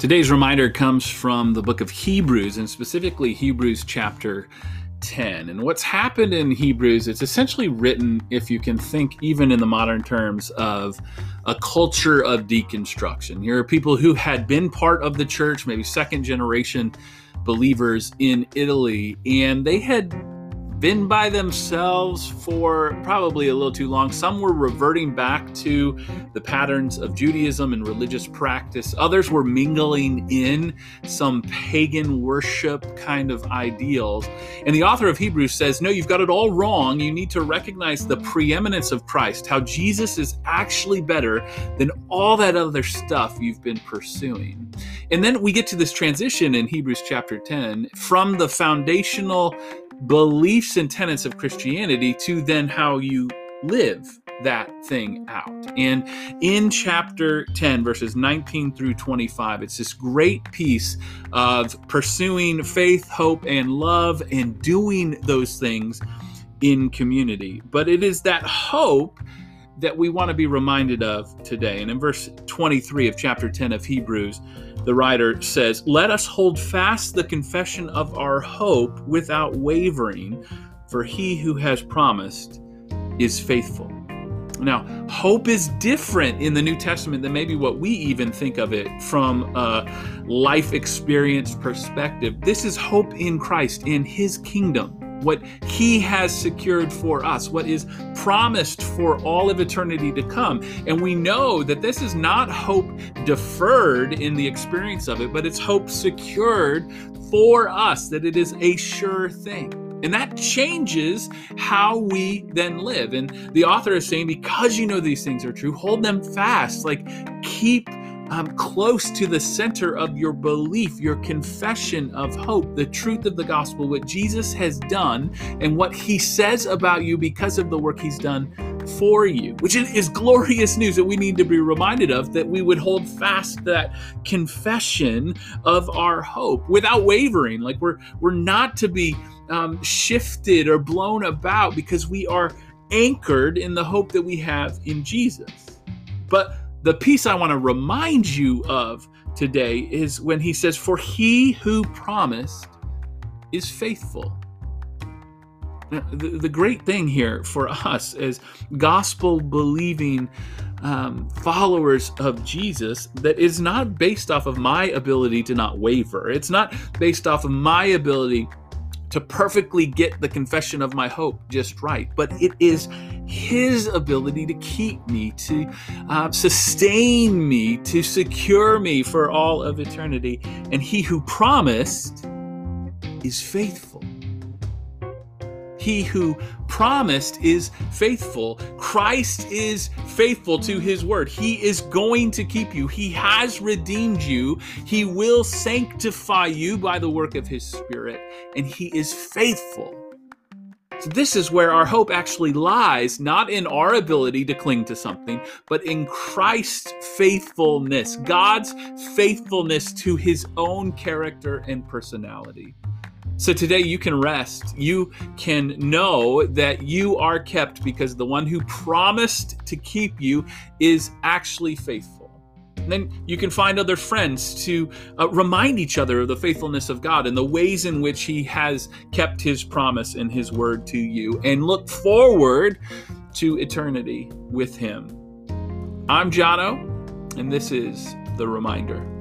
Today's reminder comes from the book of Hebrews, and specifically Hebrews chapter 10. And what's happened in Hebrews, it's essentially written, if you can think even in the modern terms, of a culture of deconstruction. Here are people who had been part of the church, maybe second generation believers in Italy, and they had been by themselves for probably a little too long. Some were reverting back to the patterns of Judaism and religious practice. Others were mingling in some pagan worship kind of ideals. And the author of Hebrews says, No, you've got it all wrong. You need to recognize the preeminence of Christ, how Jesus is actually better than all that other stuff you've been pursuing. And then we get to this transition in Hebrews chapter 10 from the foundational beliefs and tenets of Christianity to then how you live that thing out. And in chapter 10, verses 19 through 25, it's this great piece of pursuing faith, hope, and love and doing those things in community. But it is that hope that we want to be reminded of today. And in verse 23 of chapter 10 of Hebrews, the writer says, Let us hold fast the confession of our hope without wavering, for he who has promised is faithful. Now, hope is different in the New Testament than maybe what we even think of it from a life experience perspective. This is hope in Christ, in his kingdom what He has secured for us, what is promised for all of eternity to come. And we know that this is not hope deferred in the experience of it, but it's hope secured for us, that it is a sure thing. And that changes how we then live. And the author is saying, because you know these things are true, hold them fast. Like, keep um, close to the center of your belief, your confession of hope, the truth of the gospel, what Jesus has done, and what he says about you because of the work he's done for you, which is glorious news that we need to be reminded of that we would hold fast that confession of our hope without wavering. Like we're we're not to be um, shifted or blown about because we are anchored in the hope that we have in Jesus. But the piece I want to remind you of today is when he says, For he who promised is faithful. Now, the, the great thing here for us as gospel believing um, followers of Jesus that is not based off of my ability to not waver. It's not based off of my ability to perfectly get the confession of my hope just right, but it is His ability to keep me, to uh, sustain me, to secure me for all of eternity. And He who promised is faithful. He who promised is faithful. Christ is faithful to his word. He is going to keep you. He has redeemed you. He will sanctify you by the work of his spirit, and he is faithful. So, this is where our hope actually lies, not in our ability to cling to something, but in Christ's faithfulness, God's faithfulness to his own character and personality. So today you can rest. You can know that you are kept because the one who promised to keep you is actually faithful. And then you can find other friends to uh, remind each other of the faithfulness of God and the ways in which He has kept His promise and His word to you, and look forward to eternity with Him. I'm Jono, and this is The Reminder.